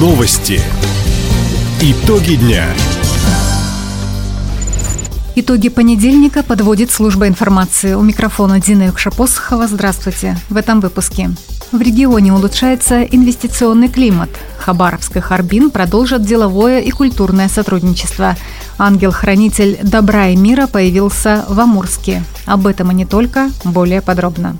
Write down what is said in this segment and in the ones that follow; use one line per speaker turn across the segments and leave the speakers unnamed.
Новости. Итоги дня.
Итоги понедельника подводит служба информации. У микрофона Дина Юкшапосхова. Здравствуйте. В этом выпуске. В регионе улучшается инвестиционный климат. Хабаровск и Харбин продолжат деловое и культурное сотрудничество. Ангел-хранитель добра и мира появился в Амурске. Об этом и не только, более подробно.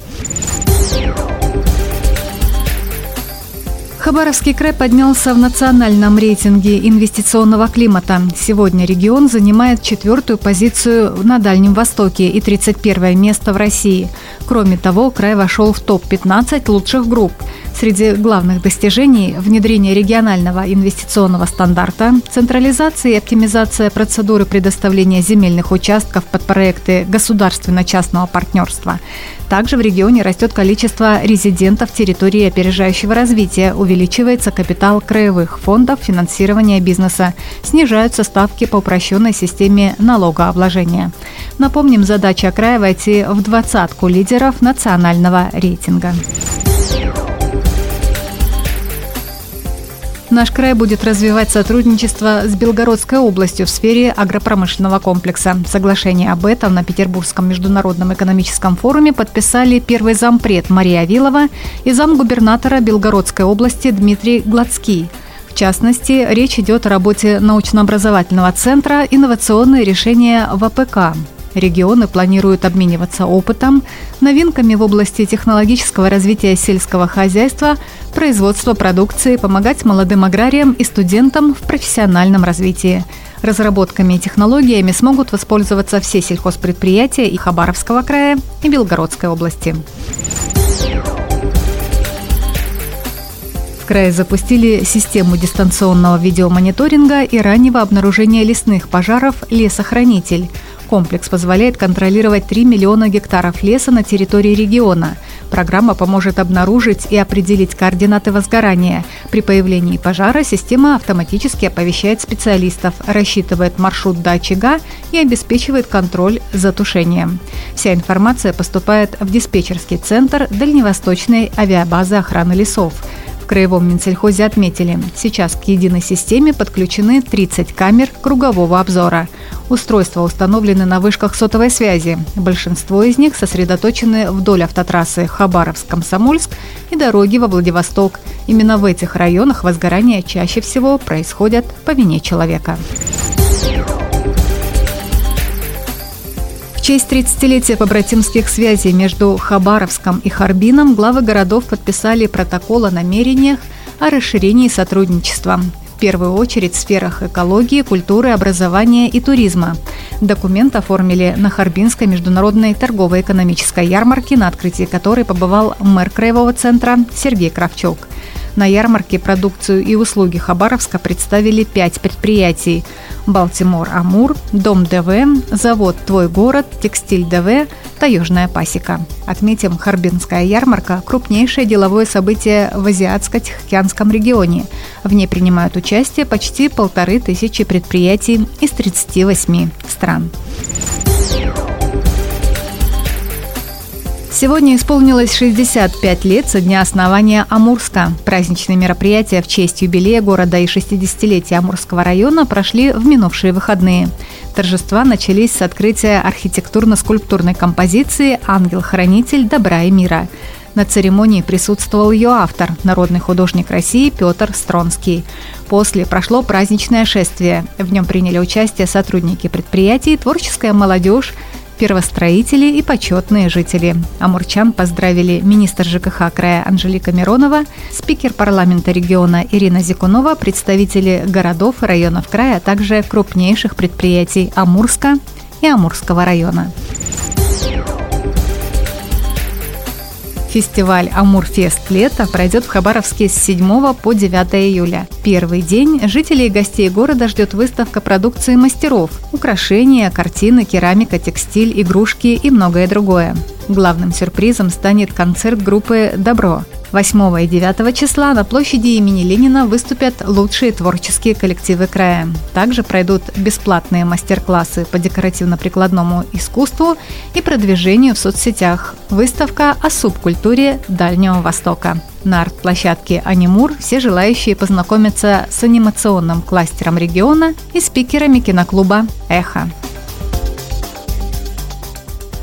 Хабаровский край поднялся в национальном рейтинге инвестиционного климата. Сегодня регион занимает четвертую позицию на Дальнем Востоке и 31 место в России. Кроме того, край вошел в топ-15 лучших групп. Среди главных достижений – внедрение регионального инвестиционного стандарта, централизация и оптимизация процедуры предоставления земельных участков под проекты государственно-частного партнерства. Также в регионе растет количество резидентов территории опережающего развития, увеличивается капитал краевых фондов финансирования бизнеса, снижаются ставки по упрощенной системе налогообложения. Напомним, задача края войти в двадцатку лидеров национального рейтинга. Наш край будет развивать сотрудничество с Белгородской областью в сфере агропромышленного комплекса. Соглашение об этом на Петербургском международном экономическом форуме подписали первый зампред Мария Авилова и замгубернатора Белгородской области Дмитрий Гладский. В частности, речь идет о работе научно-образовательного центра «Инновационные решения ВПК», Регионы планируют обмениваться опытом, новинками в области технологического развития сельского хозяйства, производства продукции, помогать молодым аграриям и студентам в профессиональном развитии. Разработками и технологиями смогут воспользоваться все сельхозпредприятия и Хабаровского края, и Белгородской области. В крае запустили систему дистанционного видеомониторинга и раннего обнаружения лесных пожаров «Лесохранитель». Комплекс позволяет контролировать 3 миллиона гектаров леса на территории региона. Программа поможет обнаружить и определить координаты возгорания. При появлении пожара система автоматически оповещает специалистов, рассчитывает маршрут до очага и обеспечивает контроль за тушением. Вся информация поступает в диспетчерский центр Дальневосточной авиабазы охраны лесов – краевом Минсельхозе отметили, сейчас к единой системе подключены 30 камер кругового обзора. Устройства установлены на вышках сотовой связи. Большинство из них сосредоточены вдоль автотрассы Хабаровск-Комсомольск и дороги во Владивосток. Именно в этих районах возгорания чаще всего происходят по вине человека. В честь 30-летия побратимских связей между Хабаровском и Харбином главы городов подписали протокол о намерениях о расширении сотрудничества. Первую очередь в сферах экологии, культуры, образования и туризма. Документ оформили на Харбинской международной торгово-экономической ярмарке, на открытии которой побывал мэр краевого центра Сергей Кравчук. На ярмарке продукцию и услуги Хабаровска представили пять предприятий. Балтимор Амур, Дом ДВ, Завод Твой город, Текстиль ДВ, Таежная пасека. Отметим, Харбинская ярмарка – крупнейшее деловое событие в Азиатско-Тихоокеанском регионе. В ней принимают участие почти полторы тысячи предприятий из 38 стран. Сегодня исполнилось 65 лет со дня основания Амурска. Праздничные мероприятия в честь юбилея города и 60-летия Амурского района прошли в минувшие выходные. Торжества начались с открытия архитектурно-скульптурной композиции «Ангел-хранитель добра и мира». На церемонии присутствовал ее автор, народный художник России Петр Стронский. После прошло праздничное шествие. В нем приняли участие сотрудники предприятий, творческая молодежь, первостроители и почетные жители. Амурчан поздравили министр ЖКХ края Анжелика Миронова, спикер парламента региона Ирина Зикунова, представители городов и районов края, а также крупнейших предприятий Амурска и Амурского района. Фестиваль «Амурфест. Лето» пройдет в Хабаровске с 7 по 9 июля. Первый день жителей и гостей города ждет выставка продукции мастеров – украшения, картины, керамика, текстиль, игрушки и многое другое. Главным сюрпризом станет концерт группы «Добро». 8 и 9 числа на площади имени Ленина выступят лучшие творческие коллективы края. Также пройдут бесплатные мастер-классы по декоративно-прикладному искусству и продвижению в соцсетях. Выставка о субкультуре Дальнего Востока. На арт-площадке «Анимур» все желающие познакомятся с анимационным кластером региона и спикерами киноклуба «Эхо».